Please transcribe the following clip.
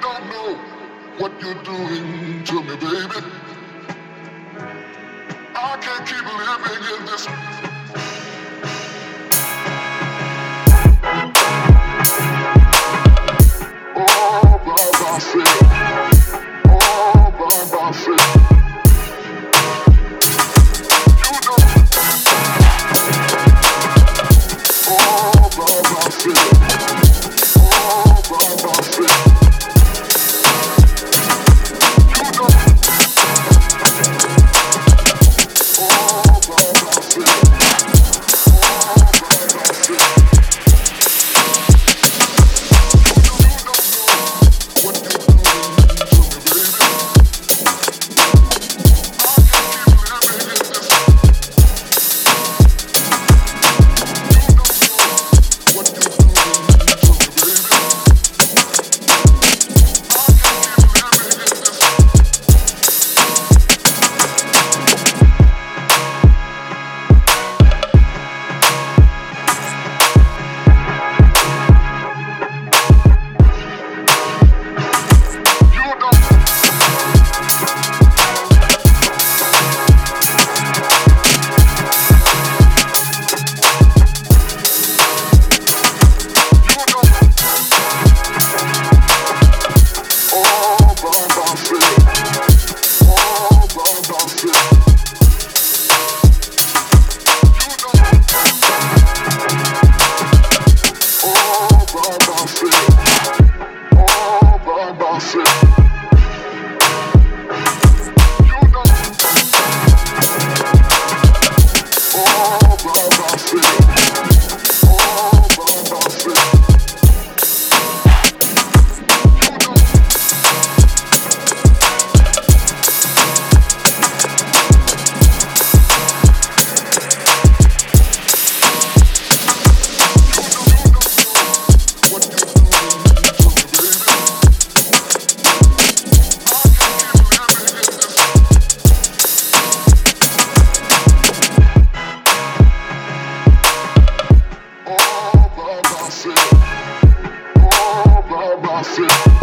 don't know what you're doing to me, baby. I can't keep living in this Music.